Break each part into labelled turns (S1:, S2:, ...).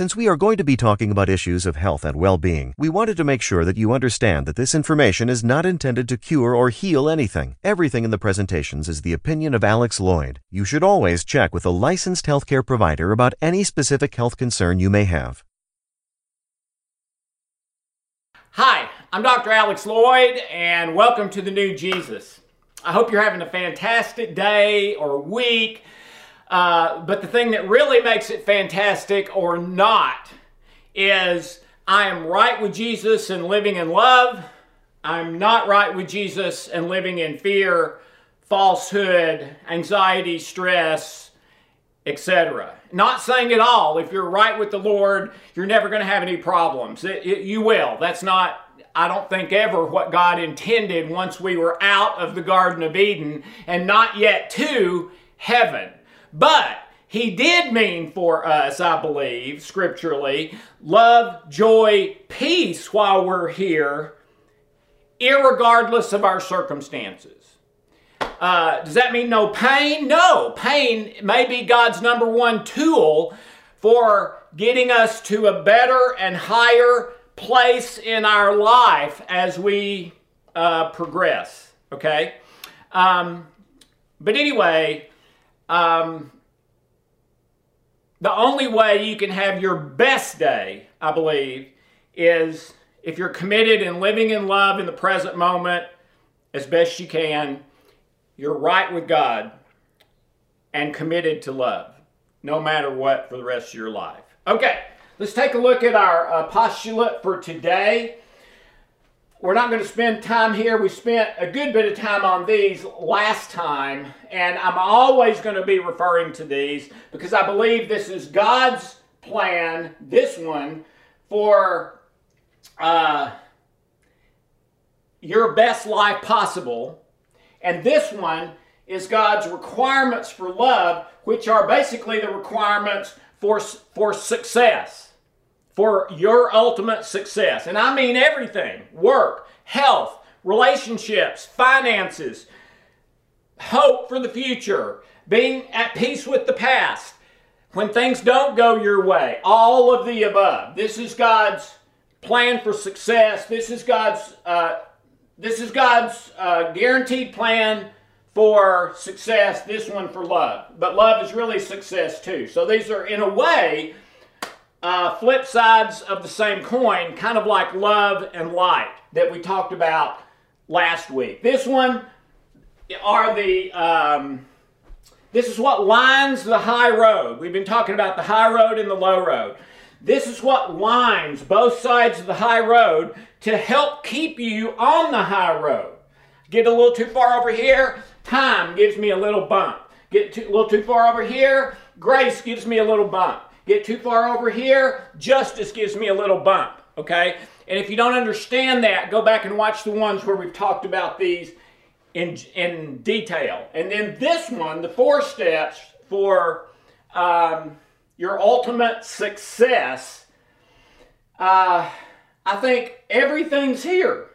S1: Since we are going to be talking about issues of health and well being, we wanted to make sure that you understand that this information is not intended to cure or heal anything. Everything in the presentations is the opinion of Alex Loyd. You should always check with a licensed healthcare provider about any specific health concern you may have.
S2: Hi, I'm Dr. Alex Loyd, and welcome to the New Jesus. I hope you're having a fantastic day or week. Uh, but the thing that really makes it fantastic or not is I am right with Jesus and living in love. I'm not right with Jesus and living in fear, falsehood, anxiety, stress, etc. Not saying at all, if you're right with the Lord, you're never going to have any problems. It, it, you will. That's not I don't think ever what God intended once we were out of the Garden of Eden and not yet to heaven. But he did mean for us, I believe, scripturally, love, joy, peace while we're here, regardless of our circumstances. Uh, does that mean no pain? No. Pain may be God's number one tool for getting us to a better and higher place in our life as we uh, progress. Okay? Um, but anyway, um, the only way you can have your best day, I believe, is if you're committed and living in love in the present moment as best you can, you're right with God and committed to love, no matter what, for the rest of your life. Okay. Let's take a look at our uh, postulate for today. We're not going to spend time here. We spent a good bit of time on these last time, and I'm always going to be referring to these because I believe this is God's plan, this one, for uh, your best life possible. And this one is God's requirements for love, which are basically the requirements for, for success for your ultimate success. And I mean everything work, health, relationships, finances, hope for the future, being at peace with the past. When things don't go your way, all of the above. This is God's plan for success. This is God's uh, this is God's uh, guaranteed plan for success. This one for love, but love is really success too. So these are in a way uh, flip sides of the same coin, kind of like love and light that we talked about last week. This one are the, um, this is what lines the high road. We've been talking about the high road and the low road. This is what lines both sides of the high road to help keep you on the high road. Get a little too far over here, time gives me a little bump. Get too, a little too far over here, grace gives me a little bump. Get too far over here, justice gives me a little bump, okay? And if you don't understand that, go back and watch the ones where we've talked about these in, in detail. And then this one, the four steps for um, your ultimate success, uh, I think everything's here,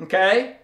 S2: okay?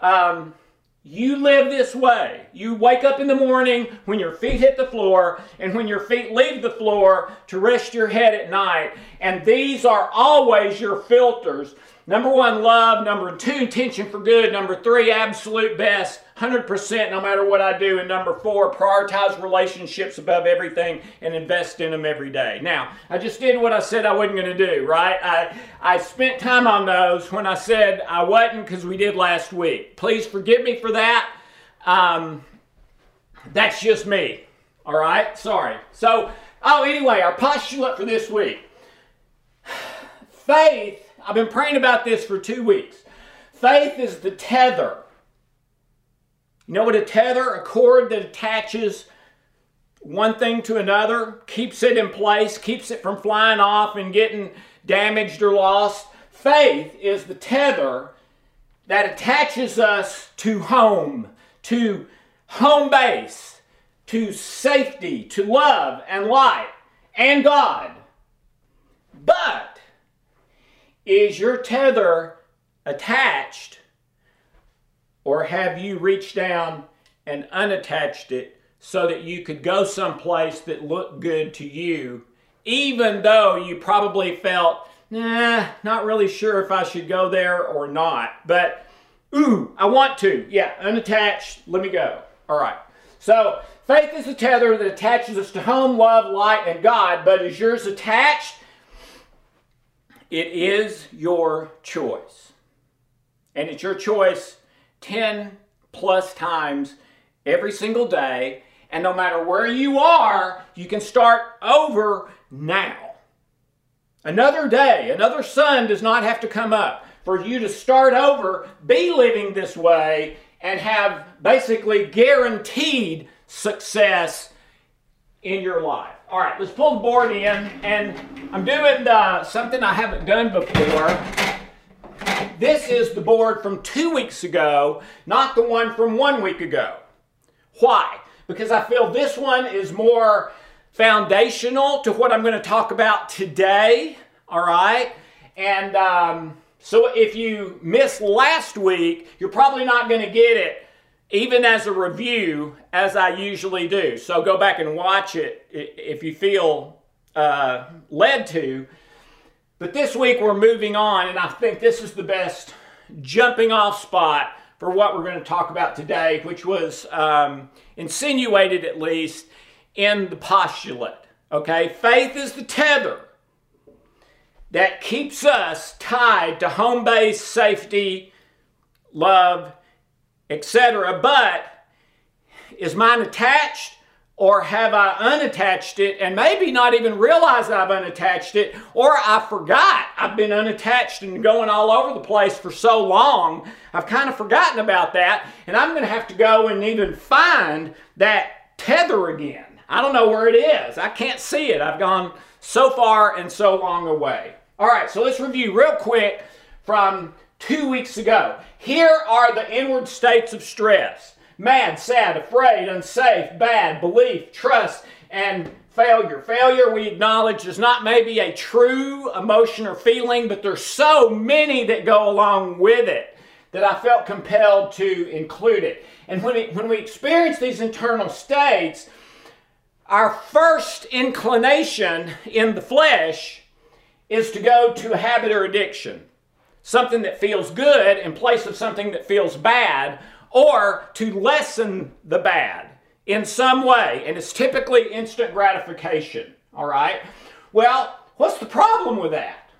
S2: Um, you live this way. You wake up in the morning when your feet hit the floor and when your feet leave the floor to rest your head at night. And these are always your filters. Number one, love. Number two, intention for good. Number three, absolute best. 100% no matter what I do. And number four, prioritize relationships above everything and invest in them every day. Now, I just did what I said I wasn't going to do, right? I, I spent time on those when I said I wasn't because we did last week. Please forgive me for that. Um, that's just me, all right? Sorry. So, oh, anyway, our postulate for this week faith, I've been praying about this for two weeks. Faith is the tether you know what a tether, a cord that attaches one thing to another, keeps it in place, keeps it from flying off and getting damaged or lost. Faith is the tether that attaches us to home, to home base, to safety, to love and light and God. But is your tether attached or have you reached down and unattached it so that you could go someplace that looked good to you, even though you probably felt, nah, not really sure if I should go there or not. But, ooh, I want to. Yeah, unattached, let me go. All right. So, faith is a tether that attaches us to home, love, light, and God, but is yours attached? It is your choice. And it's your choice 10 plus times every single day. And no matter where you are, you can start over now. Another day, another sun does not have to come up for you to start over, be living this way, and have basically guaranteed success in your life. All right, let's pull the board in, and I'm doing uh, something I haven't done before. This is the board from two weeks ago, not the one from one week ago. Why? Because I feel this one is more foundational to what I'm going to talk about today. All right? And um, so if you missed last week, you're probably not going to get it even as a review as I usually do. So go back and watch it if you feel uh, led to. But this week we're moving on, and I think this is the best jumping off spot for what we're going to talk about today, which was um, insinuated at least in the postulate. Okay, faith is the tether that keeps us tied to home base, safety, love, etc. But is mine attached or have I unattached it and maybe not even realize I've unattached it, or I forgot I've been unattached and going all over the place for so long, I've kind of forgotten about that, and I'm going to have to go and even find that tether again. I don't know where it is. I can't see it. I've gone so far and so long away. All right, so let's review real quick from two weeks ago. Here are the inward states of stress mad, sad, afraid, unsafe, bad, belief, trust, and failure. Failure, we acknowledge, is not maybe a true emotion or feeling, but there's so many that go along with it that I felt compelled to include it. And when, it, when we experience these internal states, our first inclination in the flesh is to go to habit or addiction. Something that feels good in place of something that feels bad, or to lessen the bad in some way, and it's typically instant gratification, all right? Well, what's the problem with that?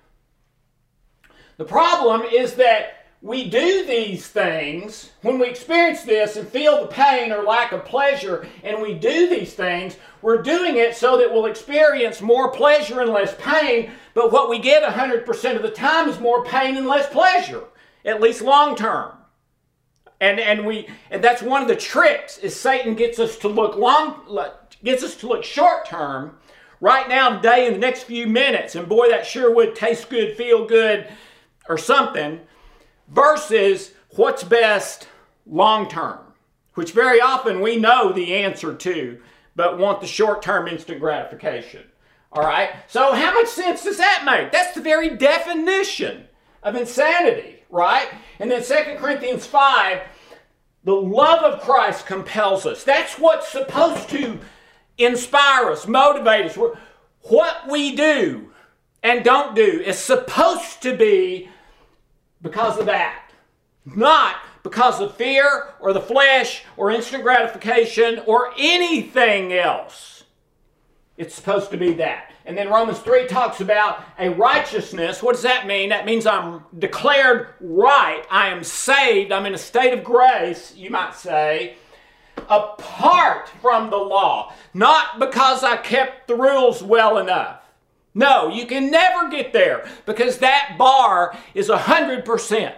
S2: The problem is that we do these things when we experience this and feel the pain or lack of pleasure, and we do these things, we're doing it so that we'll experience more pleasure and less pain, but what we get 100% of the time is more pain and less pleasure, at least long term. And and we and that's one of the tricks is Satan gets us to look long gets us to look short term right now today in the next few minutes and boy that sure would taste good, feel good or something versus what's best long term, which very often we know the answer to but want the short term instant gratification. All right? So how much sense does that make? That's the very definition of insanity, right? And then 2 Corinthians 5 The love of Christ compels us. That's what's supposed to inspire us, motivate us. What we do and don't do is supposed to be because of that, not because of fear or the flesh or instant gratification or anything else. It's supposed to be that. And then Romans 3 talks about a righteousness. What does that mean? That means I'm declared right. I am saved. I'm in a state of grace, you might say, apart from the law. Not because I kept the rules well enough. No, you can never get there because that bar is 100%.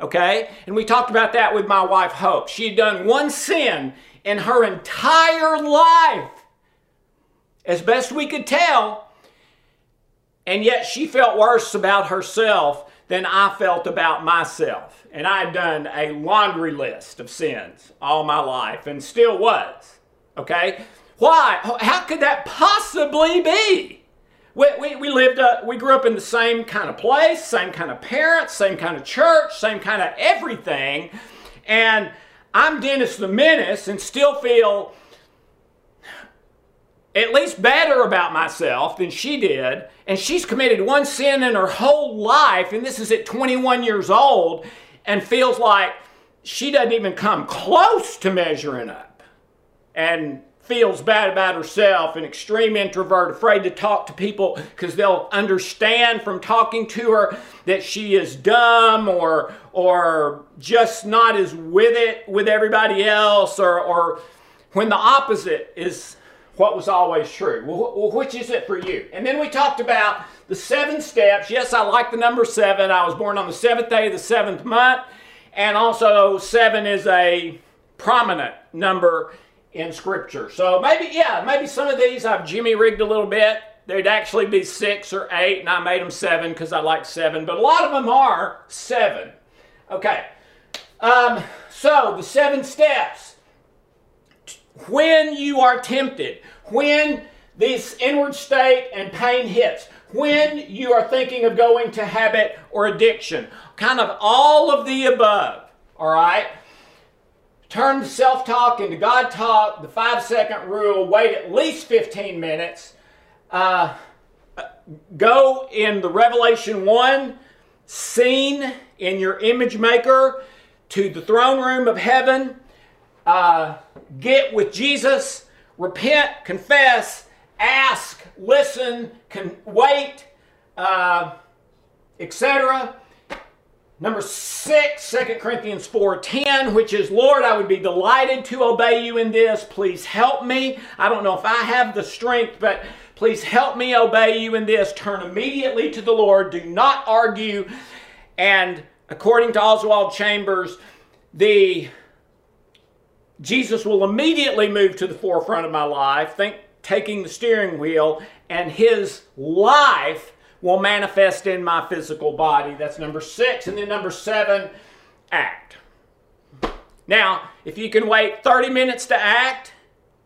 S2: Okay? And we talked about that with my wife, Hope. She had done one sin in her entire life as best we could tell. And yet she felt worse about herself than I felt about myself. And I had done a laundry list of sins all my life and still was. Okay? Why? How could that possibly be? We, we, we lived, uh, we grew up in the same kind of place, same kind of parents, same kind of church, same kind of everything. And I'm Dennis the Menace and still feel at least better about myself than she did. And she's committed one sin in her whole life, and this is at 21 years old, and feels like she doesn't even come close to measuring up. And feels bad about herself, an extreme introvert, afraid to talk to people because they'll understand from talking to her that she is dumb or or just not as with it with everybody else, or or when the opposite is what was always true. Well, which is it for you? And then we talked about the seven steps. Yes, I like the number seven. I was born on the seventh day of the seventh month. And also, seven is a prominent number in Scripture. So maybe, yeah, maybe some of these I've Jimmy rigged a little bit. There'd actually be six or eight, and I made them seven because I like seven. But a lot of them are seven. Okay. Um, so, the seven steps when you are tempted, when this inward state and pain hits, when you are thinking of going to habit or addiction, kind of all of the above, all right? Turn self talk into God talk, the five second rule, wait at least 15 minutes. Uh, go in the Revelation 1 scene in your image maker to the throne room of heaven uh, get with Jesus, repent, confess, ask, listen, wait, uh, etc. Number six, 2 Corinthians 4.10, which is, Lord, I would be delighted to obey you in this. Please help me. I don't know if I have the strength, but please help me obey you in this. Turn immediately to the Lord. Do not argue. And according to Oswald Chambers, the Jesus will immediately move to the forefront of my life, think taking the steering wheel, and his life will manifest in my physical body. That's number six. And then number seven, act. Now, if you can wait 30 minutes to act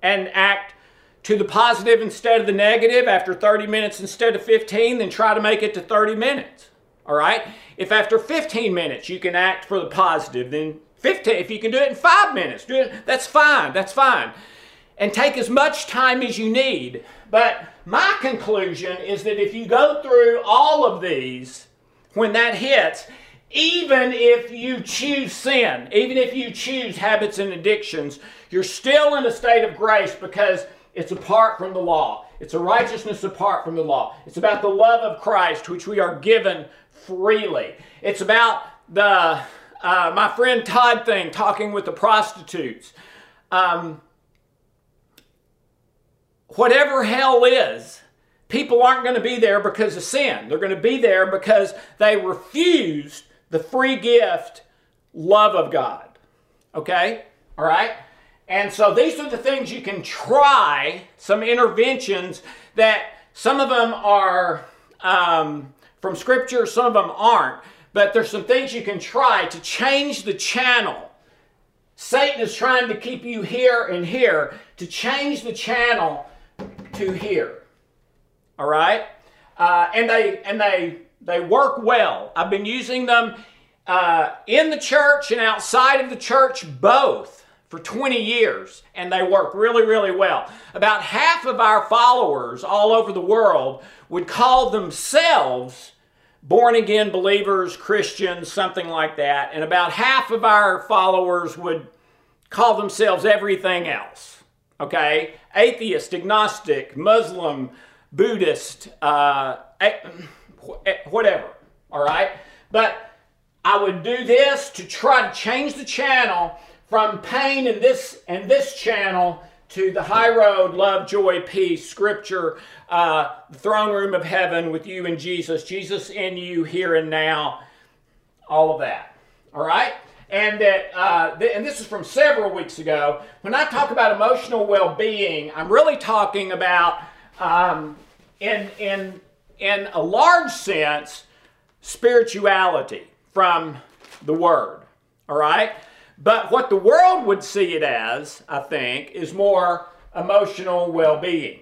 S2: and act to the positive instead of the negative after 30 minutes instead of 15, then try to make it to 30 minutes. All right? If after 15 minutes you can act for the positive, then 15. If you can do it in five minutes, do it. That's fine. That's fine. And take as much time as you need. But my conclusion is that if you go through all of these, when that hits, even if you choose sin, even if you choose habits and addictions, you're still in a state of grace because it's apart from the law. It's a righteousness apart from the law. It's about the love of Christ, which we are given freely. It's about the uh, my friend Todd thing, talking with the prostitutes. Um, whatever hell is, people aren't going to be there because of sin. They're going to be there because they refused the free gift, love of God. Okay? All right? And so these are the things you can try, some interventions that some of them are um, from Scripture, some of them aren't. But there's some things you can try to change the channel. Satan is trying to keep you here and here to change the channel to here. All right? Uh, and they and they they work well. I've been using them uh, in the church and outside of the church both for 20 years, and they work really, really well. About half of our followers all over the world would call themselves born again believers, Christians, something like that, and about half of our followers would call themselves everything else. Okay? Atheist, agnostic, Muslim, Buddhist, uh, whatever. All right? But I would do this to try to change the channel from pain in this and this channel to the high road, love, joy, peace, scripture, uh, the throne room of heaven with you and Jesus, Jesus in you here and now, all of that. All right? And that, uh, th- and this is from several weeks ago. When I talk about emotional well-being, I'm really talking about, um, in in in a large sense, spirituality from the Word. All right. But what the world would see it as, I think, is more emotional well being.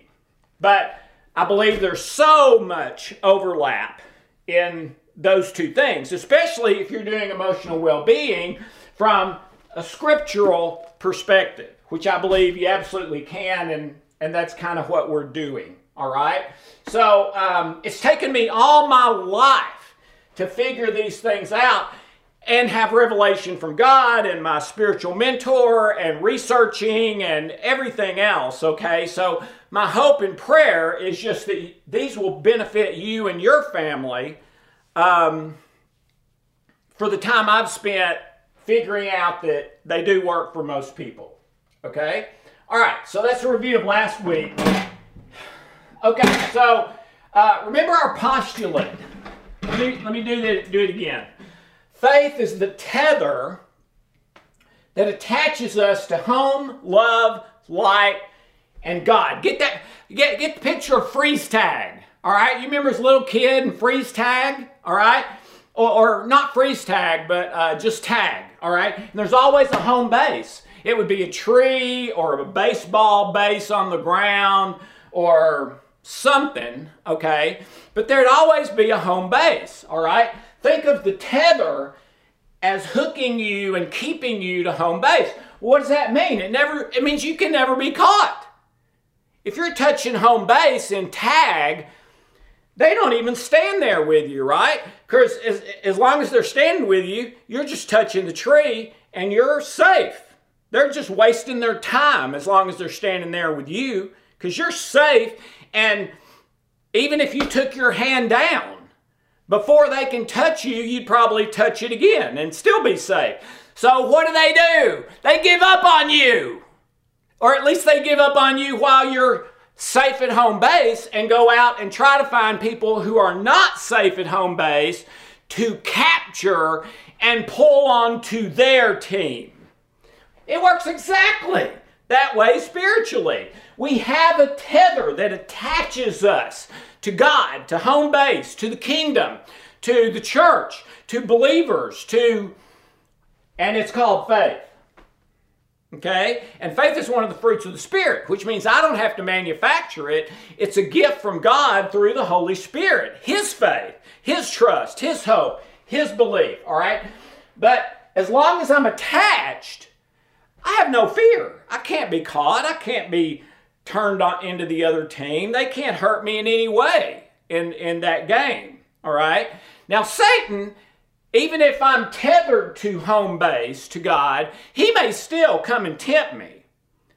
S2: But I believe there's so much overlap in those two things, especially if you're doing emotional well being from a scriptural perspective, which I believe you absolutely can, and, and that's kind of what we're doing. All right? So um, it's taken me all my life to figure these things out and have revelation from God and my spiritual mentor and researching and everything else. Okay, so my hope and prayer is just that these will benefit you and your family um, for the time I've spent figuring out that they do work for most people. Okay, all right, so that's a review of last week. Okay, so uh, remember our postulate. Let me, let me do, the, do it again. Faith is the tether that attaches us to home, love, light, and God. Get that, get, get the picture of freeze tag. All right, you remember as a little kid and freeze tag? All right, or, or not freeze tag, but uh, just tag. All right, and there's always a home base. It would be a tree or a baseball base on the ground or something, okay? But there'd always be a home base, all right? Think of the tether as hooking you and keeping you to home base. What does that mean? It never it means you can never be caught. If you're touching home base in tag, they don't even stand there with you, right? Because as, as long as they're standing with you, you're just touching the tree and you're safe. They're just wasting their time as long as they're standing there with you because you're safe. And even if you took your hand down, before they can touch you, you'd probably touch it again and still be safe. So what do they do? They give up on you. Or at least they give up on you while you're safe at home base and go out and try to find people who are not safe at home base to capture and pull onto their team. It works exactly that way spiritually. We have a tether that attaches us to God, to home base, to the kingdom, to the church, to believers, to, and it's called faith. Okay? And faith is one of the fruits of the Spirit, which means I don't have to manufacture it. It's a gift from God through the Holy Spirit. His faith, His trust, His hope, His belief. All right? But as long as I'm attached, I have no fear. I can't be caught. I can't be turned on into the other team. They can't hurt me in any way in, in that game. All right? Now, Satan, even if I'm tethered to home base, to God, he may still come and tempt me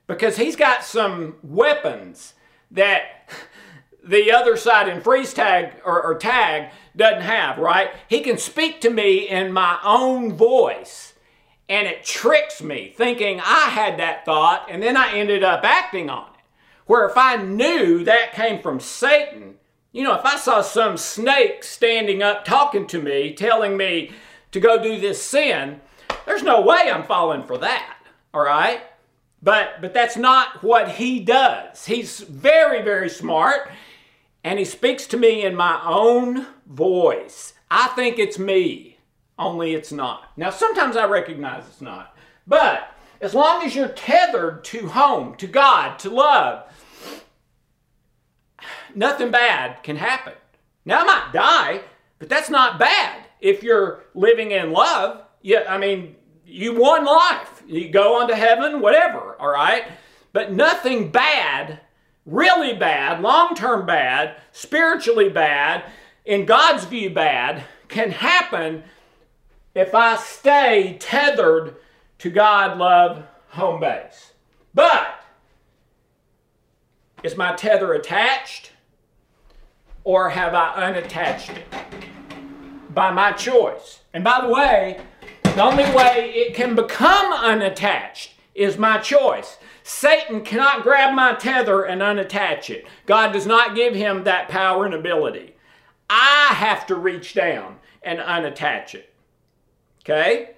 S2: because he's got some weapons that the other side in freeze tag or, or tag doesn't have, right? He can speak to me in my own voice and it tricks me thinking I had that thought and then I ended up acting on it. Where if I knew that came from Satan, you know, if I saw some snake standing up talking to me, telling me to go do this sin, there's no way I'm falling for that. All right? But but that's not what he does. He's very very smart and he speaks to me in my own voice. I think it's me, only it's not. Now sometimes I recognize it's not. But as long as you're tethered to home, to God, to love, nothing bad can happen. Now I might die, but that's not bad if you're living in love, yeah, I mean, you won life. You go on to heaven, whatever, all right? But nothing bad, really bad, long term bad, spiritually bad, in God's view bad, can happen if I stay tethered to God, love, home base. But is my tether attached or have I unattached it? By my choice. And by the way, the only way it can become unattached is my choice. Satan cannot grab my tether and unattach it. God does not give him that power and ability. I have to reach down and unattach it. Okay?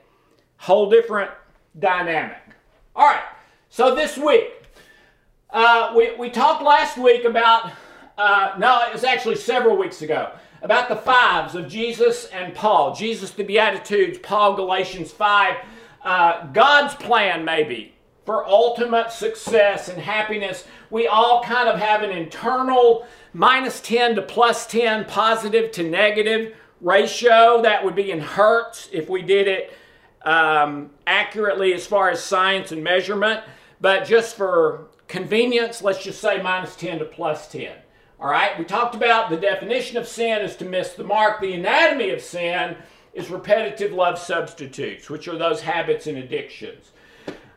S2: Whole different dynamic. All right, so this week, uh, we, we talked last week about, uh, no, it was actually several weeks ago, about the fives of Jesus and Paul. Jesus, the Beatitudes, Paul, Galatians 5. Uh, God's plan, maybe, for ultimate success and happiness. We all kind of have an internal minus 10 to plus 10, positive to negative ratio. That would be in hertz if we did it um, accurately as far as science and measurement. But just for convenience, let's just say minus 10 to plus 10. All right, we talked about the definition of sin is to miss the mark. The anatomy of sin is repetitive love substitutes, which are those habits and addictions.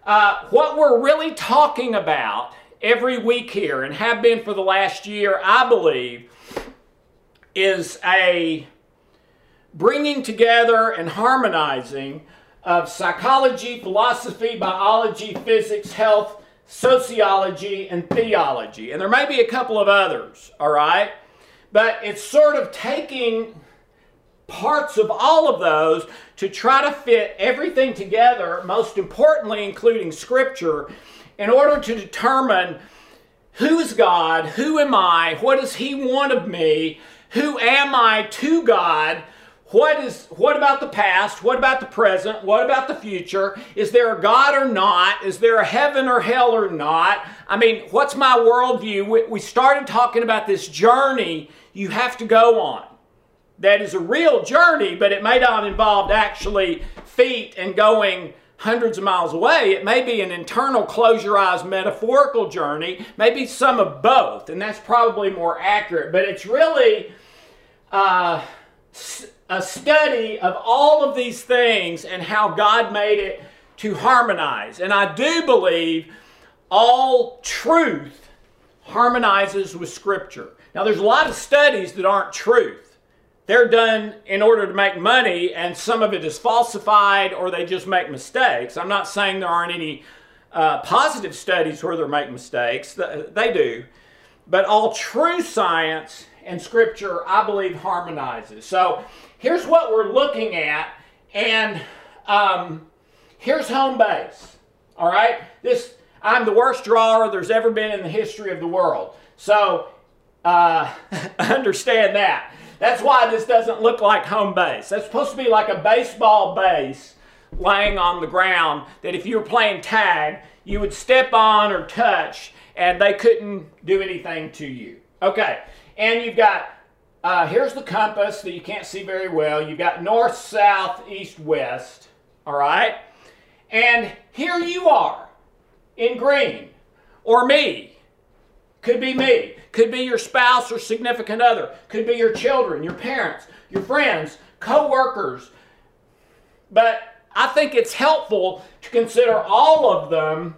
S2: Uh, what we're really talking about every week here and have been for the last year, I believe, is a bringing together and harmonizing of psychology, philosophy, biology, physics, health, sociology, and theology. And there may be a couple of others, all right? But it's sort of taking parts of all of those to try to fit everything together, most importantly, including Scripture, in order to determine who is God, who am I, what does He want of me, who am I to God what is what about the past? What about the present? What about the future? Is there a God or not? Is there a heaven or hell or not? I mean, what's my worldview? We, we started talking about this journey you have to go on. That is a real journey, but it may not involve actually feet and going hundreds of miles away. It may be an internal, close your eyes, metaphorical journey, maybe some of both, and that's probably more accurate. But it's really uh, a study of all of these things and how God made it to harmonize. And I do believe all truth harmonizes with Scripture. Now, there's a lot of studies that aren't truth. They're done in order to make money, and some of it is falsified or they just make mistakes. I'm not saying there aren't any uh, positive studies where they make mistakes, they do. But all true science and Scripture, I believe, harmonizes. So here's what we're looking at, and um, here's home base. All right, this I'm the worst drawer there's ever been in the history of the world. So uh, understand that. That's why this doesn't look like home base. That's supposed to be like a baseball base laying on the ground that if you were playing tag, you would step on or touch and they couldn't do anything to you. Okay, and you've got uh, here's the compass that you can't see very well. You've got north, south, east, west. All right? And here you are in green. Or me. Could be me. Could be your spouse or significant other. Could be your children, your parents, your friends, co workers. But I think it's helpful to consider all of them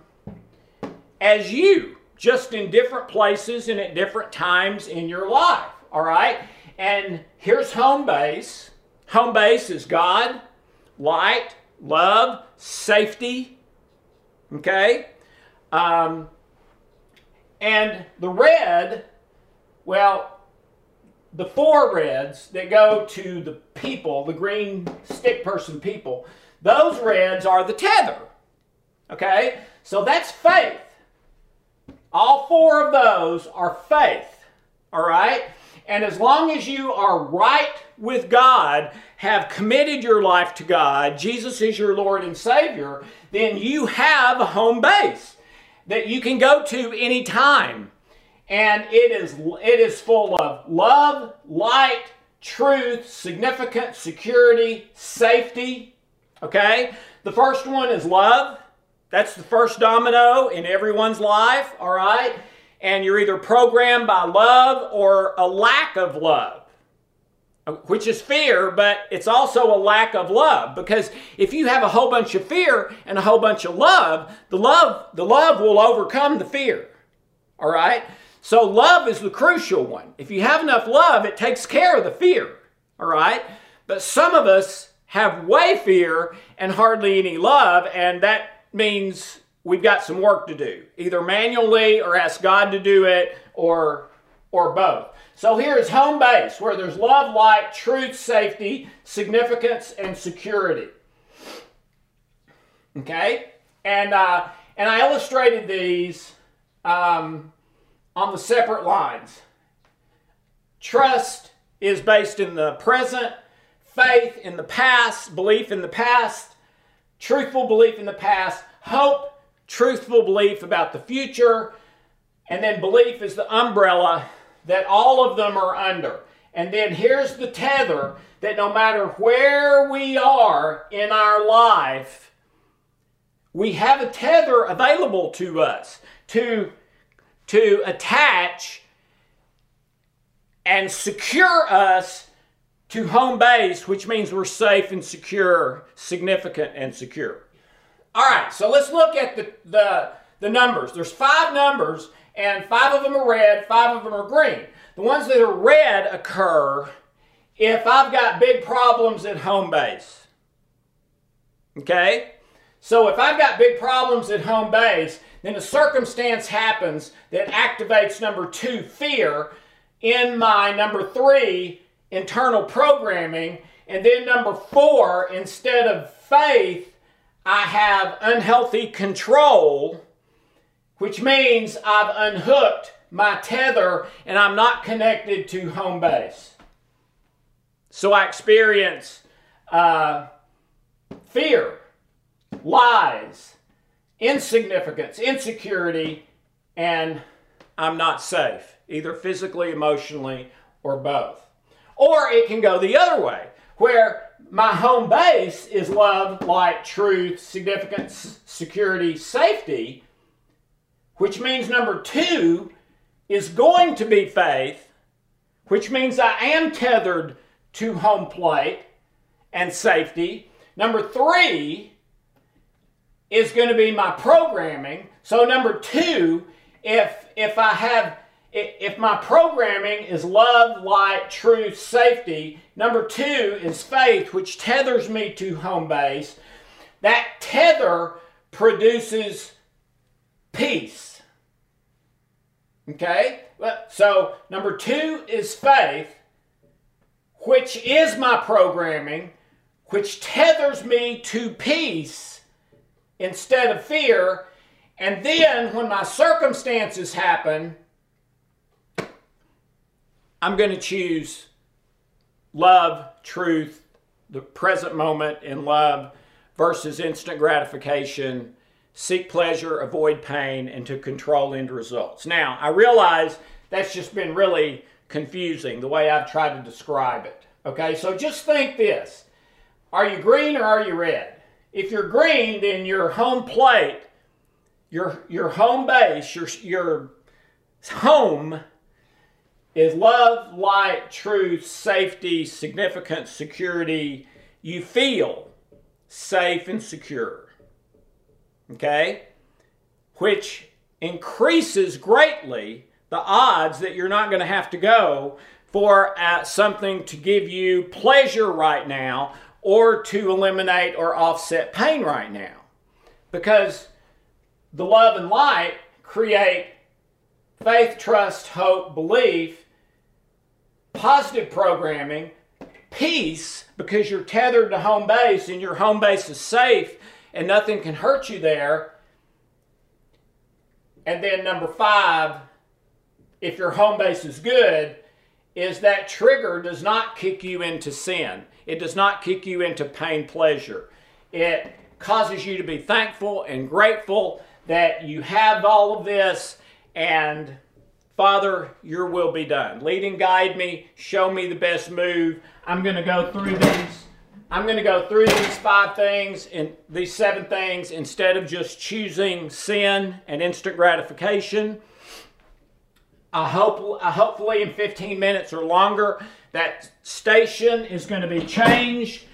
S2: as you, just in different places and at different times in your life all right? And here's home base. Home base is God, light, love, safety, okay? Um, and the red, well, the four reds that go to the people, the green stick person people, those reds are the tether. Okay? So that's faith. All four of those are faith. All right? And as long as you are right with God, have committed your life to God, Jesus is your Lord and Savior, then you have a home base that you can go to anytime. And it is, it is full of love, light, truth, significance, security, safety. Okay? The first one is love. That's the first domino in everyone's life, all right? And you're either programmed by love or a lack of love, which is fear, but it's also a lack of love because if you have a whole bunch of fear and a whole bunch of love, the love the love will overcome the fear. All right? So love is the crucial one. If you have enough love, it takes care of the fear. All right? But some of us have way fear and hardly any love, and that means we've got some work to do, either manually or ask God to do it or or both. So here's home base where there's love, light, truth, safety, significance, and security. Okay, and uh, and I illustrated these um, on the separate lines. Trust is based in the present, faith in the past, belief in the past, truthful belief in the past, hope, truthful belief about the future, and then belief is the umbrella that all of them are under. And then here's the tether that no matter where we are in our life, we have a tether available to us to, to attach and secure us to home base, which means we're safe and secure, significant and secure. All right, so let's look at the, the, the numbers. There's five numbers, and five of them are red, five of them are green. The ones that are red occur if I've got big problems at home base. Okay? So if I've got big problems at home base, then a circumstance happens that activates number two, fear, in my number three, internal programming. And then number four, instead of faith, I have unhealthy control, which means I've unhooked my tether and I'm not connected to home base. So I experience uh, fear, lies, insignificance, insecurity, and I'm not safe, either physically, emotionally, or both. Or it can go the other way, where my home base is love, light, truth, significance, security, safety, which means number two is going to be faith, which means I am tethered to home plate and safety. Number three is going to be my programming. So number two, if if I have if my programming is love, light, truth, safety, number two is faith, which tethers me to home base. That tether produces peace. Okay? So, number two is faith, which is my programming, which tethers me to peace instead of fear. And then, when my circumstances happen, I'm going to choose love, truth, the present moment in love versus instant gratification, seek pleasure, avoid pain, and to control end results. Now, I realize that's just been really confusing the way I've tried to describe it. Okay, so just think this Are you green or are you red? If you're green, then your home plate, your, your home base, your, your home is love, light, truth, safety, significance, security. You feel safe and secure. Okay? Which increases greatly the odds that you're not going to have to go for uh, something to give you pleasure right now or to eliminate or offset pain right now. Because the love and light create faith, trust, hope, belief, positive programming, peace, because you're tethered to home base and your home base is safe and nothing can hurt you there. And then number five, if your home base is good, is that trigger does not kick you into sin. It does not kick you into pain pleasure. It causes you to be thankful and grateful that you have all of this and Father, your will be done. Lead and guide me. Show me the best move. I'm going to go through these. I'm going to go through these five things and these seven things instead of just choosing sin and instant gratification. I hope, hopefully in 15 minutes or longer, that station is going to be changed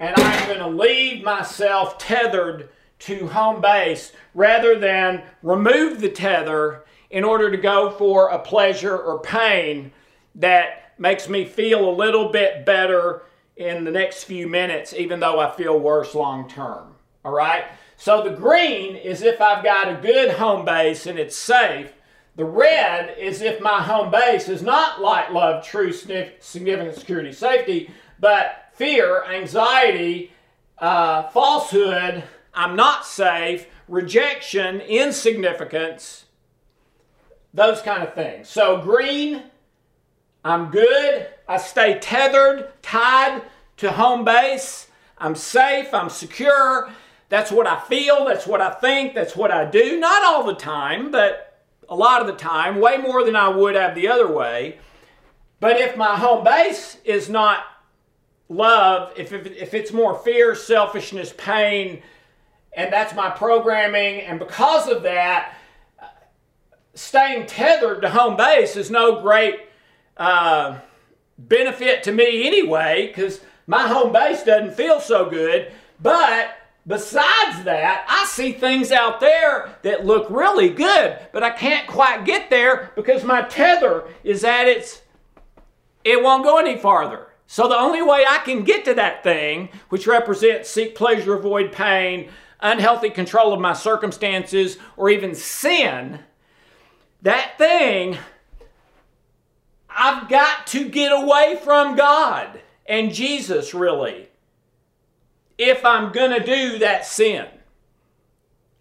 S2: and I'm going to leave myself tethered to home base rather than remove the tether in order to go for a pleasure or pain that makes me feel a little bit better in the next few minutes, even though I feel worse long term. All right? So the green is if I've got a good home base and it's safe. The red is if my home base is not light, love, truth, significant security, safety, but fear, anxiety, uh, falsehood, I'm not safe, rejection, insignificance, those kind of things. So, green, I'm good. I stay tethered, tied to home base. I'm safe, I'm secure. That's what I feel, that's what I think, that's what I do. Not all the time, but a lot of the time, way more than I would have the other way. But if my home base is not love, if, if, if it's more fear, selfishness, pain, and that's my programming. And because of that, staying tethered to home base is no great uh, benefit to me anyway, because my home base doesn't feel so good. But besides that, I see things out there that look really good, but I can't quite get there because my tether is at its, it won't go any farther. So the only way I can get to that thing, which represents seek pleasure, avoid pain, unhealthy control of my circumstances, or even sin, that thing, I've got to get away from God and Jesus, really, if I'm going to do that sin.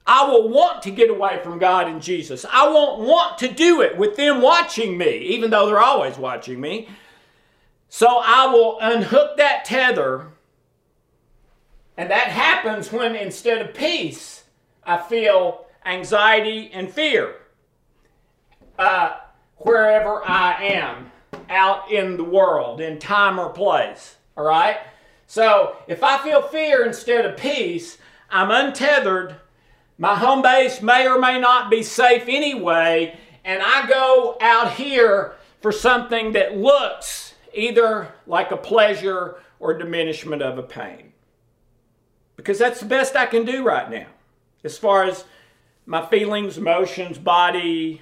S2: I will want to get away from God and Jesus. I won't want to do it with them watching me, even though they're always watching me. So I will unhook that tether and that happens when instead of peace, I feel anxiety and fear. Uh, wherever I am out in the world, in time or place. All right? So if I feel fear instead of peace, I'm untethered. My home base may or may not be safe anyway, and I go out here for something that looks either like a pleasure or diminishment of a pain because that's the best I can do right now as far as my feelings, emotions, body,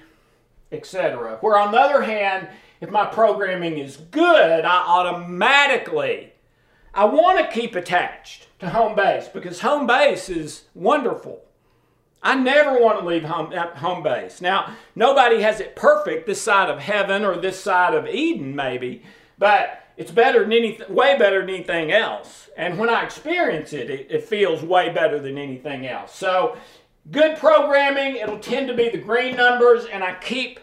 S2: etc. Where on the other hand, if my programming is good, I automatically I want to keep attached to home base because home base is wonderful. I never want to leave home, home base. Now, nobody has it perfect this side of heaven or this side of Eden, maybe, but it's better than anything, way better than anything else. And when I experience it, it, it feels way better than anything else. So, good programming, it'll tend to be the green numbers, and I keep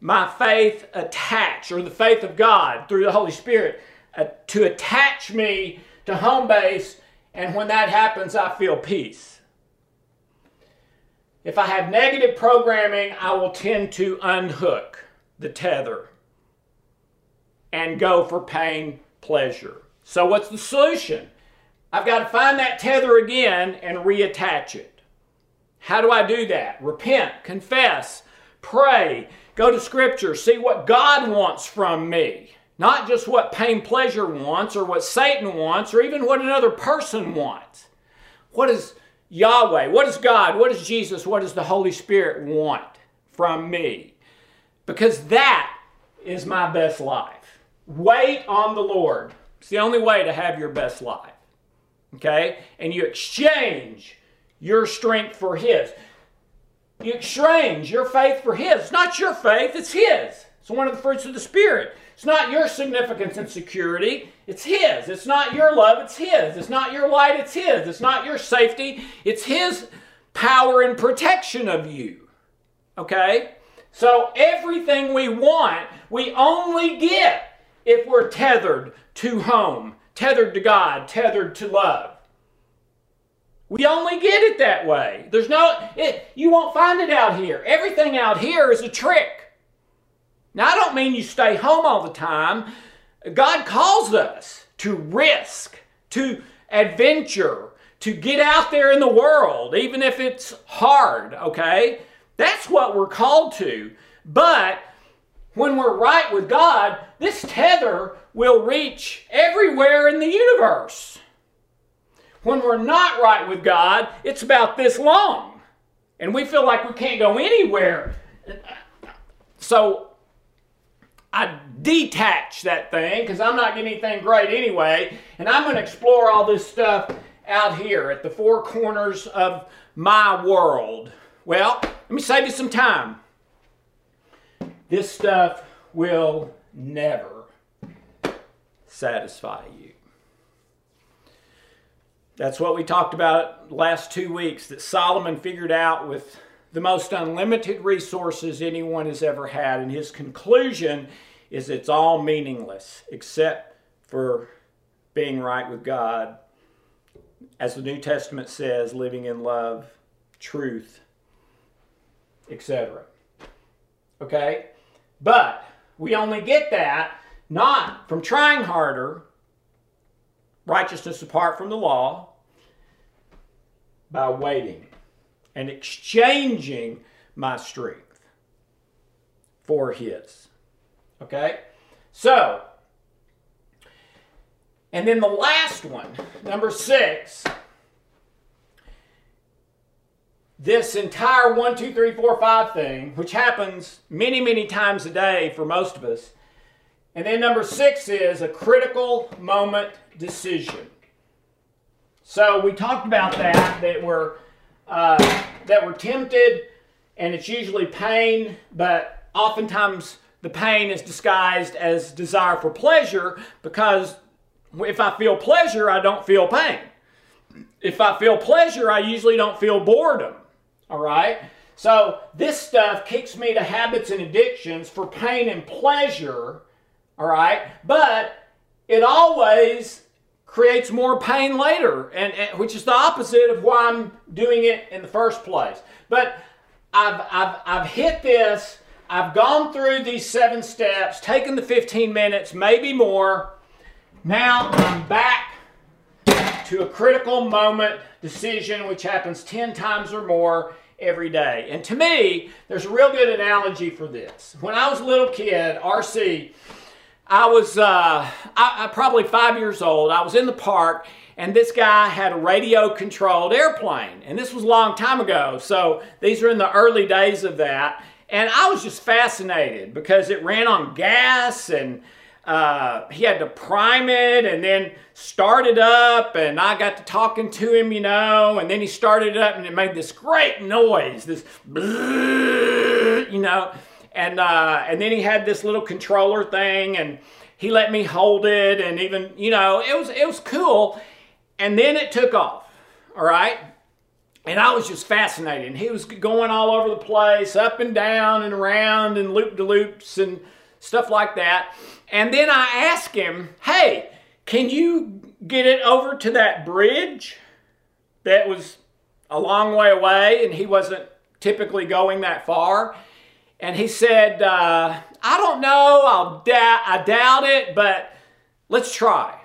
S2: my faith attached, or the faith of God through the Holy Spirit, uh, to attach me to home base. And when that happens, I feel peace. If I have negative programming, I will tend to unhook the tether and go for pain pleasure. So, what's the solution? I've got to find that tether again and reattach it. How do I do that? Repent, confess, pray, go to Scripture, see what God wants from me. Not just what pain pleasure wants or what Satan wants or even what another person wants. What does Yahweh, what does God, what does Jesus, what does the Holy Spirit want from me? Because that is my best life. Wait on the Lord. It's the only way to have your best life. Okay? And you exchange your strength for His. You exchange your faith for His. It's not your faith, it's His. It's one of the fruits of the Spirit. It's not your significance and security, it's His. It's not your love, it's His. It's not your light, it's His. It's not your safety, it's His power and protection of you. Okay? So everything we want, we only get if we're tethered to home, tethered to God, tethered to love. We only get it that way. There's no, it, you won't find it out here. Everything out here is a trick. Now, I don't mean you stay home all the time. God calls us to risk, to adventure, to get out there in the world, even if it's hard, okay? That's what we're called to. But when we're right with God, this tether will reach everywhere in the universe. When we're not right with God, it's about this long. And we feel like we can't go anywhere. So I detach that thing because I'm not getting anything great anyway. And I'm going to explore all this stuff out here at the four corners of my world. Well, let me save you some time. This stuff will never satisfy you. That's what we talked about last two weeks that Solomon figured out with the most unlimited resources anyone has ever had. And his conclusion is it's all meaningless except for being right with God. As the New Testament says, living in love, truth, etc. Okay? But we only get that not from trying harder, righteousness apart from the law, by waiting and exchanging my strength for His. Okay? So, and then the last one, number six, this entire one, two, three, four, five thing, which happens many, many times a day for most of us. And then number six is a critical moment decision. So we talked about that, that we're, uh, that we're tempted, and it's usually pain, but oftentimes the pain is disguised as desire for pleasure because if I feel pleasure, I don't feel pain. If I feel pleasure, I usually don't feel boredom. All right? So this stuff kicks me to habits and addictions for pain and pleasure. All right? But it always creates more pain later, and, and, which is the opposite of why I'm doing it in the first place. But I've, I've, I've hit this. I've gone through these seven steps, taken the 15 minutes, maybe more. Now I'm back to a critical moment decision, which happens 10 times or more every day. And to me, there's a real good analogy for this. When I was a little kid, RC, I was uh, I, I probably five years old. I was in the park, and this guy had a radio controlled airplane. And this was a long time ago. So these are in the early days of that. And I was just fascinated because it ran on gas and uh, he had to prime it and then start it up and i got to talking to him you know and then he started it up and it made this great noise this you know and uh, and then he had this little controller thing and he let me hold it and even you know it was it was cool and then it took off all right and I was just fascinated. And he was going all over the place, up and down and around and loop de loops and stuff like that. And then I asked him, hey, can you get it over to that bridge that was a long way away and he wasn't typically going that far? And he said, uh, I don't know, I'll da- I doubt it, but let's try.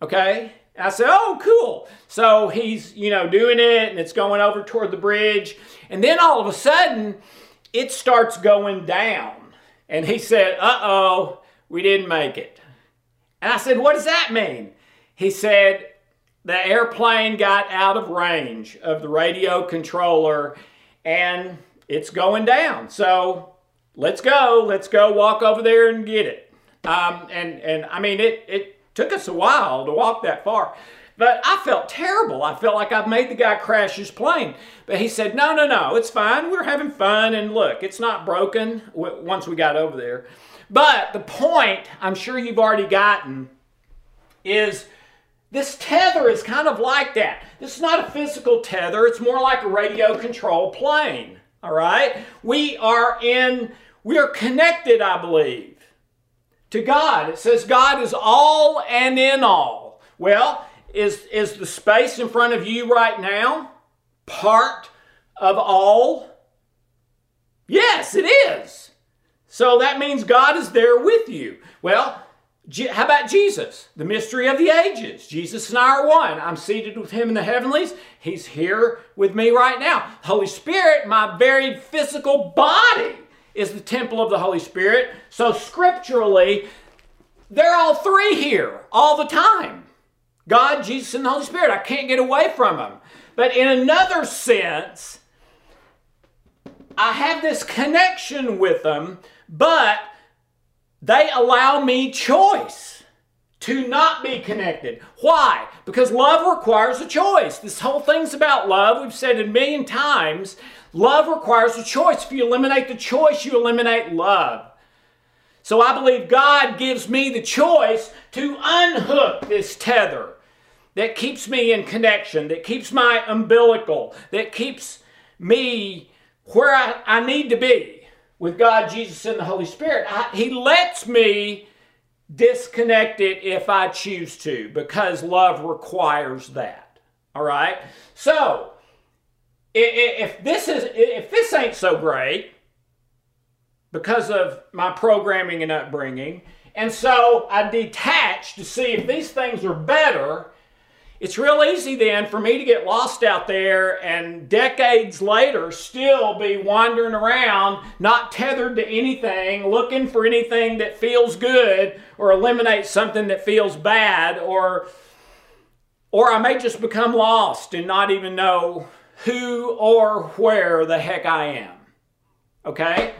S2: Okay? And I said, oh, cool. So he's, you know, doing it and it's going over toward the bridge. And then all of a sudden, it starts going down. And he said, uh oh, we didn't make it. And I said, What does that mean? He said, The airplane got out of range of the radio controller and it's going down. So let's go. Let's go walk over there and get it. Um, and, and I mean, it, it took us a while to walk that far. But I felt terrible. I felt like I've made the guy crash his plane. But he said, No, no, no, it's fine. We're having fun. And look, it's not broken once we got over there. But the point I'm sure you've already gotten is this tether is kind of like that. This is not a physical tether, it's more like a radio control plane. All right? We are in, we are connected, I believe, to God. It says God is all and in all. Well, is, is the space in front of you right now part of all? Yes, it is. So that means God is there with you. Well, how about Jesus? The mystery of the ages. Jesus and I are one. I'm seated with him in the heavenlies. He's here with me right now. Holy Spirit, my very physical body, is the temple of the Holy Spirit. So scripturally, they're all three here all the time God, Jesus, and the Holy Spirit. I can't get away from them. But in another sense, I have this connection with them, but they allow me choice to not be connected. Why? Because love requires a choice. This whole thing's about love. We've said it a million times. Love requires a choice. If you eliminate the choice, you eliminate love. So I believe God gives me the choice to unhook this tether that keeps me in connection, that keeps my umbilical, that keeps me where I, I need to be with God, Jesus, and the Holy Spirit. I, he lets me disconnect it if I choose to because love requires that. All right? So, if this is if this ain't so great because of my programming and upbringing, and so I detach to see if these things are better, it's real easy then for me to get lost out there and decades later still be wandering around, not tethered to anything, looking for anything that feels good or eliminate something that feels bad or or I may just become lost and not even know who or where the heck I am. Okay?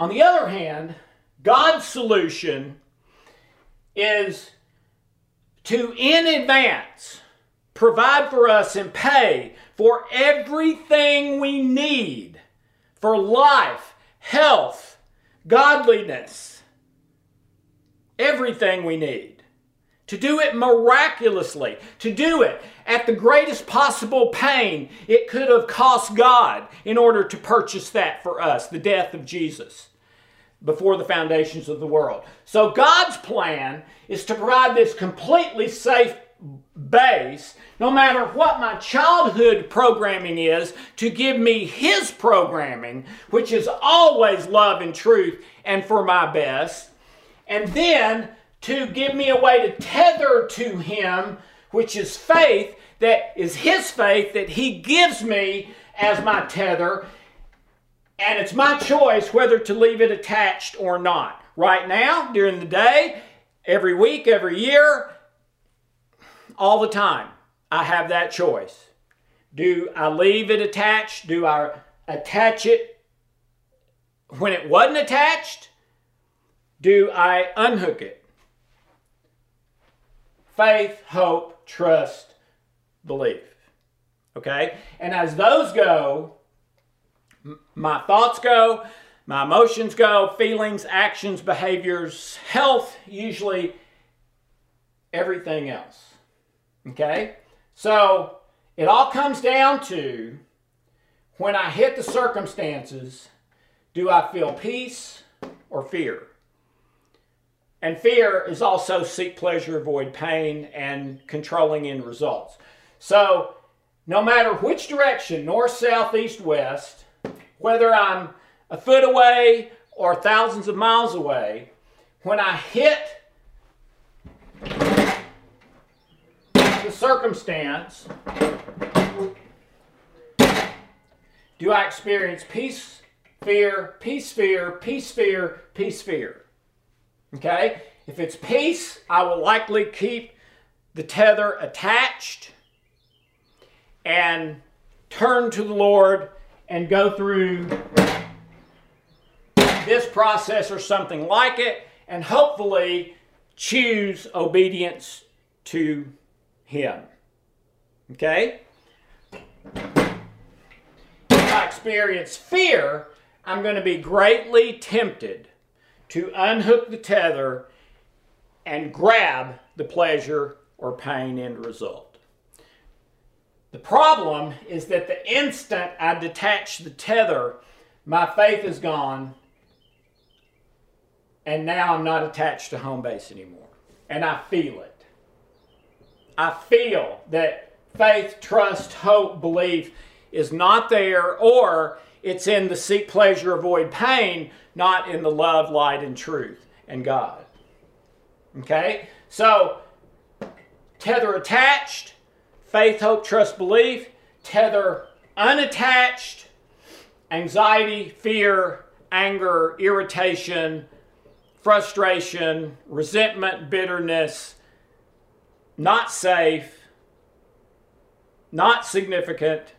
S2: On the other hand, God's solution is to in advance provide for us and pay for everything we need for life, health, godliness, everything we need. To do it miraculously, to do it at the greatest possible pain it could have cost God in order to purchase that for us, the death of Jesus before the foundations of the world. So God's plan is to provide this completely safe base, no matter what my childhood programming is, to give me His programming, which is always love and truth and for my best, and then to give me a way to tether to Him, which is faith, that is His faith that He gives me as my tether and it's my choice whether to leave it attached or not. Right now, during the day, every week, every year, all the time, I have that choice. Do I leave it attached? Do I attach it when it wasn't attached? Do I unhook it? Faith, hope, trust, belief. Okay? And as those go, my thoughts go, my emotions go, feelings, actions, behaviors, health, usually everything else. Okay? So it all comes down to when I hit the circumstances, do I feel peace or fear? And fear is also seek pleasure, avoid pain, and controlling end results. So, no matter which direction, north, south, east, west, whether I'm a foot away or thousands of miles away, when I hit the circumstance, do I experience peace, fear, peace, fear, peace, fear, peace, fear? Okay? If it's peace, I will likely keep the tether attached and turn to the Lord and go through this process or something like it and hopefully choose obedience to Him. Okay? If I experience fear, I'm going to be greatly tempted to unhook the tether and grab the pleasure or pain end result. The problem is that the instant I detach the tether, my faith is gone, and now I'm not attached to home base anymore. And I feel it. I feel that faith, trust, hope, belief is not there, or it's in the seek pleasure, avoid pain, not in the love, light, and truth and God. Okay? So, tether attached, faith, hope, trust, belief. Tether unattached, anxiety, fear, anger, irritation, frustration, resentment, bitterness, not safe, not significant,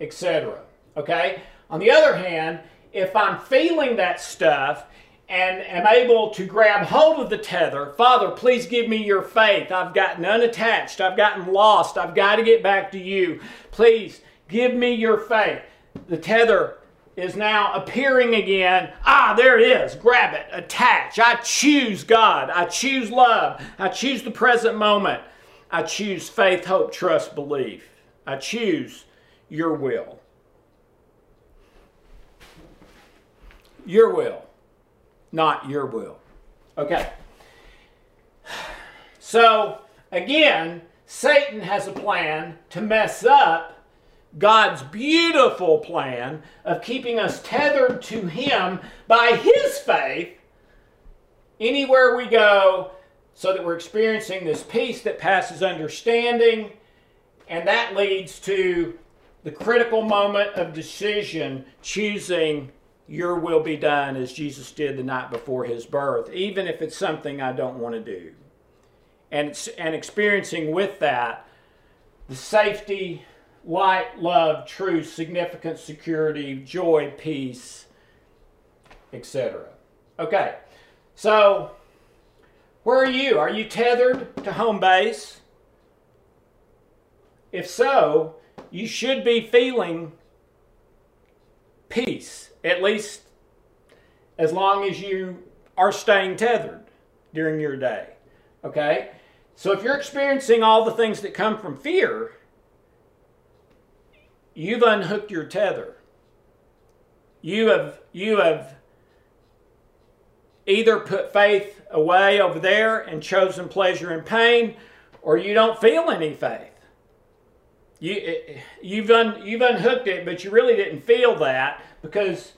S2: etc. Okay? On the other hand, if I'm feeling that stuff and am able to grab hold of the tether, Father, please give me your faith. I've gotten unattached. I've gotten lost. I've got to get back to you. Please give me your faith. The tether is now appearing again. Ah, there it is. Grab it, attach. I choose God. I choose love. I choose the present moment. I choose faith, hope, trust, belief. I choose your will. Your will, not your will. Okay. So, again, Satan has a plan to mess up God's beautiful plan of keeping us tethered to Him by His faith anywhere we go so that we're experiencing this peace that passes understanding. And that leads to the critical moment of decision, choosing your will be done as Jesus did the night before his birth, even if it's something I don't want to do. And, and experiencing with that the safety, light, love, truth, significance, security, joy, peace, etc. Okay, so where are you? Are you tethered to home base? If so, you should be feeling peace, at least as long as you are staying tethered during your day. Okay? So if you're experiencing all the things that come from fear, you've unhooked your tether. You have you have either put faith away over there and chosen pleasure and pain, or you don't feel any faith. You, eh, you've, un, you've unhooked it, but you really didn't feel that because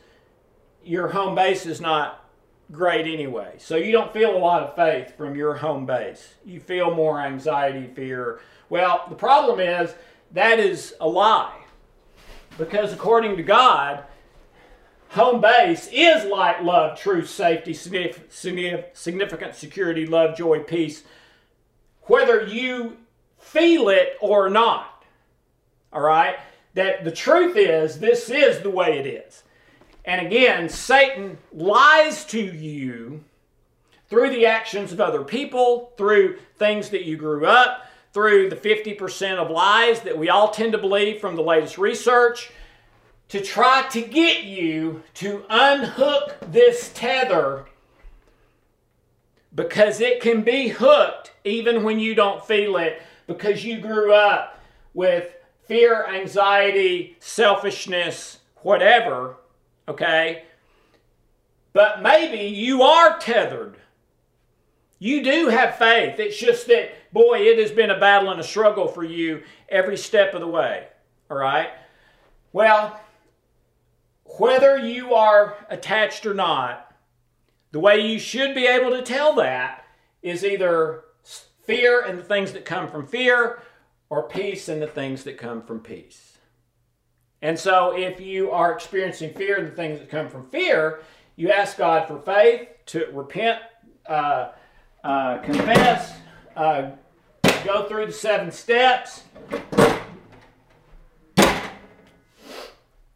S2: your home base is not great anyway. So you don't feel a lot of faith from your home base. You feel more anxiety, fear. Well, the problem is that is a lie. Because according to God, home base is light, love, truth, safety, significant security, love, joy, peace, whether you feel it or not. All right? That the truth is, this is the way it is. And again, Satan lies to you through the actions of other people, through things that you grew up, through the 50% of lies that we all tend to believe from the latest research, to try to get you to unhook this tether because it can be hooked even when you don't feel it because you grew up with fear, anxiety, selfishness, whatever, okay? But maybe you are tethered. You do have faith. It's just that, boy, it has been a battle and a struggle for you every step of the way, all right? Well, whether you are attached or not, the way you should be able to tell that is either fear and the things that come from fear or peace and the things that come from peace. And so, if you are experiencing fear and the things that come from fear, you ask God for faith to repent, uh, uh, confess, uh, go through the seven steps,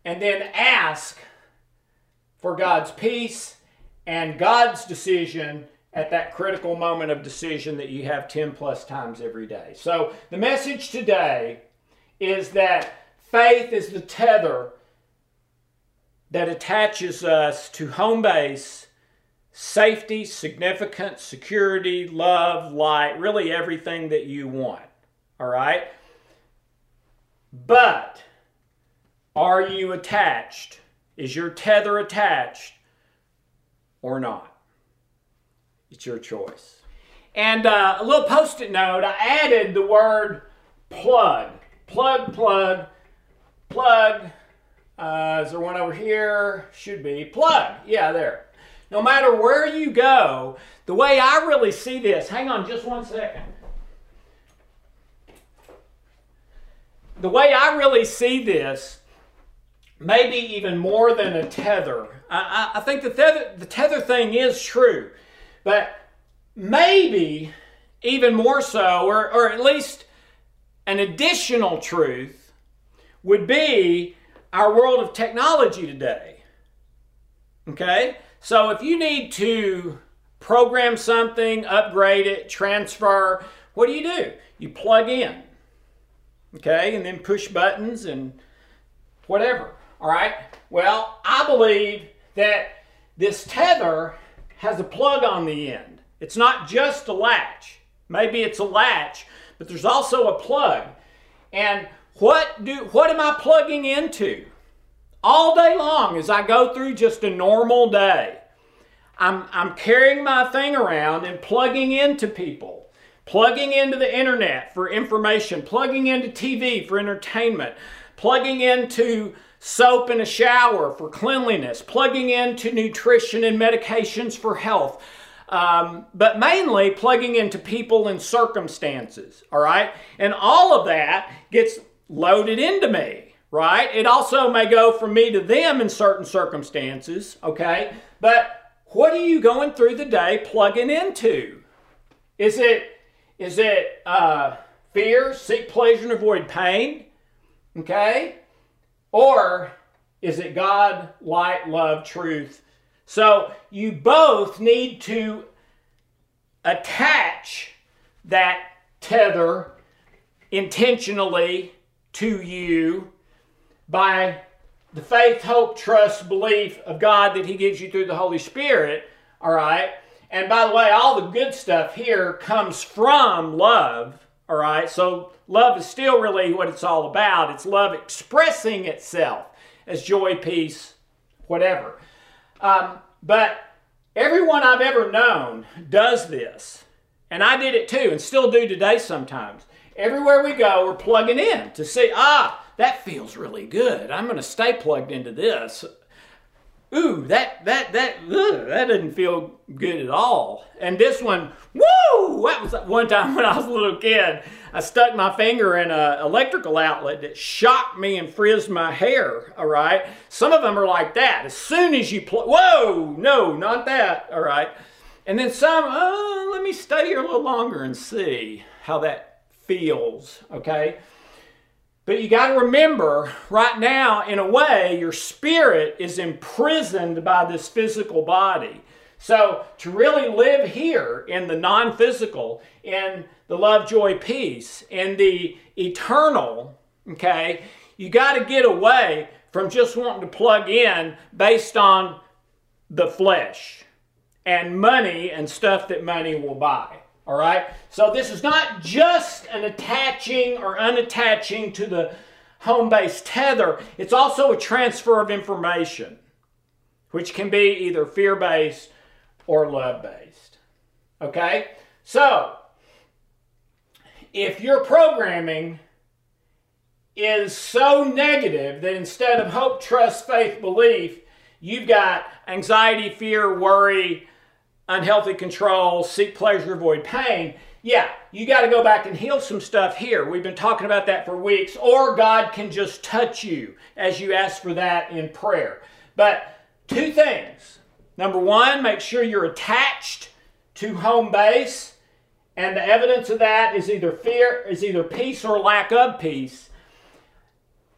S2: and then ask for God's peace and God's decision at that critical moment of decision that you have 10 plus times every day. So, the message today is that faith is the tether that attaches us to home base, safety, significance, security, love, light, really everything that you want. All right? But are you attached? Is your tether attached or not? It's your choice. And uh, a little post it note I added the word plug. Plug, plug, plug, Uh, is there one over here? Should be. Plug. Yeah, there. No matter where you go, the way I really see this, hang on just one second. The way I really see this, maybe even more than a tether, I, I, I think the tether, the tether thing is true, but maybe even more so, or, or at least an additional truth, would be our world of technology today. Okay? So if you need to program something, upgrade it, transfer, what do you do? You plug in. Okay? And then push buttons and whatever. All right? Well, I believe that this tether has a plug on the end. It's not just a latch. Maybe it's a latch, but there's also a plug. And what do what am I plugging into? All day long as I go through just a normal day. I'm, I'm carrying my thing around and plugging into people, plugging into the internet for information, plugging into TV for entertainment, plugging into soap and a shower for cleanliness, plugging into nutrition and medications for health, um, but mainly plugging into people and circumstances, all right? And all of that gets loaded into me, right? It also may go from me to them in certain circumstances, okay? But what are you going through the day plugging into? Is it is it uh, fear, seek pleasure, and avoid pain? Okay? Or is it God, light, love, truth, so you both need to attach that tether intentionally to you by the faith, hope, trust, belief of God that He gives you through the Holy Spirit. All right. And by the way, all the good stuff here comes from love. All right. So love is still really what it's all about. It's love expressing itself as joy, peace, whatever. Um, but everyone I've ever known does this. And I did it too, and still do today sometimes. Everywhere we go, we're plugging in to see, ah, that feels really good. I'm going to stay plugged into this ooh, that that that ugh, that didn't feel good at all. And this one, woo! That was one time when I was a little kid. I stuck my finger in an electrical outlet that shocked me and frizzed my hair. All right, some of them are like that. As soon as you plug, whoa, no, not that. All right, and then some. Oh, let me stay here a little longer and see how that feels. Okay. But you got to remember, right now, in a way, your spirit is imprisoned by this physical body. So, to really live here in the non physical, in the love, joy, peace, in the eternal, okay, you got to get away from just wanting to plug in based on the flesh and money and stuff that money will buy. All right? So this is not just an attaching or unattaching to the home base tether, it's also a transfer of information, which can be either fear based or love based. Okay? So, if your programming is so negative that instead of hope, trust, faith, belief, you've got anxiety, fear, worry, unhealthy control, seek pleasure, avoid pain, yeah, you got to go back and heal some stuff here. We've been talking about that for weeks. Or God can just touch you as you ask for that in prayer. But two things. Number one, make sure you're attached to home base. And the evidence of that is either fear, is either peace or lack of peace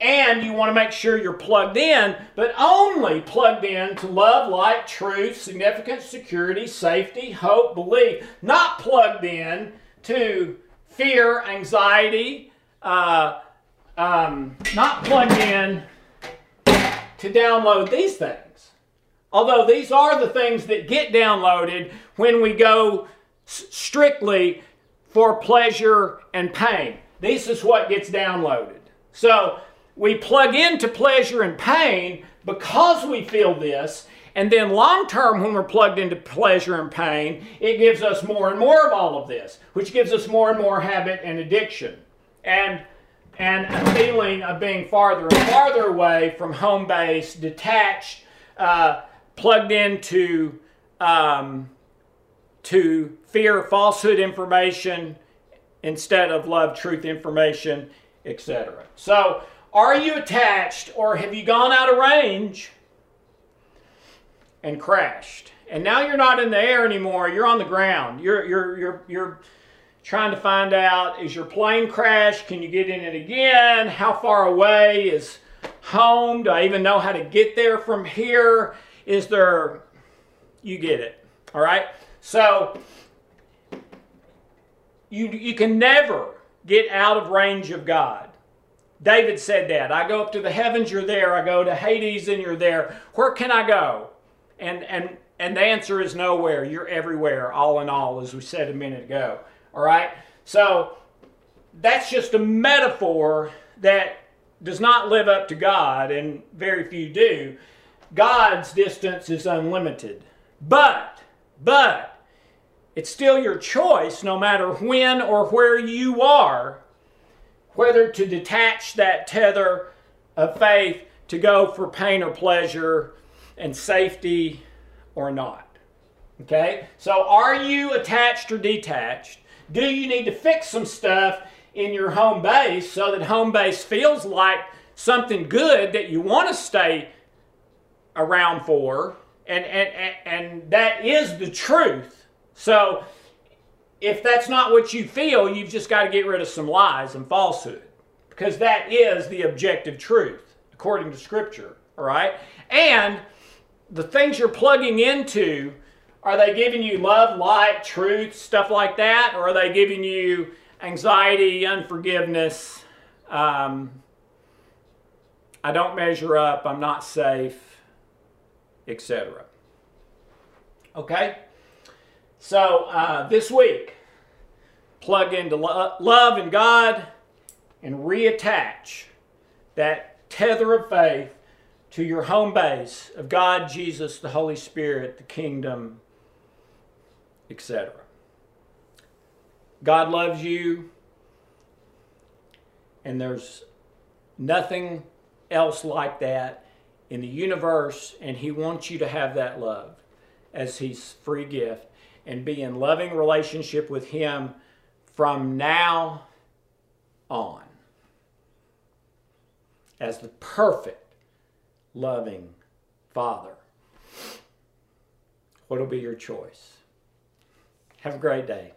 S2: and you want to make sure you're plugged in, but only plugged in to love, light, truth, significance, security, safety, hope, belief, not plugged in to fear, anxiety, uh, um, not plugged in to download these things. Although these are the things that get downloaded when we go s- strictly for pleasure and pain. This is what gets downloaded. So we plug into pleasure and pain because we feel this. And then long term, when we're plugged into pleasure and pain, it gives us more and more of all of this, which gives us more and more habit and addiction. And and a feeling of being farther and farther away from home base, detached, uh, plugged into um, to fear falsehood information instead of love truth information, etc. So, are you attached or have you gone out of range and crashed? And now you're not in the air anymore, you're on the ground. You're you're you're you're trying to find out is your plane crashed? Can you get in it again? How far away is home? Do I even know how to get there from here? Is there, you get it, all right? So, you, you can never get out of range of God. David said that. I go up to the heavens, you're there. I go to Hades, and you're there. Where can I go? And, and, and the answer is nowhere. You're everywhere, all in all, as we said a minute ago. All right? So that's just a metaphor that does not live up to God, and very few do. God's distance is unlimited. But, but, it's still your choice, no matter when or where you are, whether to detach that tether of faith to go for pain or pleasure and safety or not. Okay? So, are you attached or detached? Do you need to fix some stuff in your home base so that home base feels like something good that you want to stay around for? And, and, and that is the truth. So if that's not what you feel, you've just got to get rid of some lies and falsehood because that is the objective truth according to Scripture. All right? And the things you're plugging into are they giving you love, light, truth, stuff like that? Or are they giving you anxiety, unforgiveness? Um, I don't measure up, I'm not safe, etc. Okay? So uh, this week, plug into lo- love and God and reattach that tether of faith to your home base of God, Jesus, the Holy Spirit, the kingdom, etc. God loves you, and there's nothing else like that in the universe, and He wants you to have that love as His free gift and be in loving relationship with Him from now on as the perfect, loving Father. What'll be your choice? Have a great day.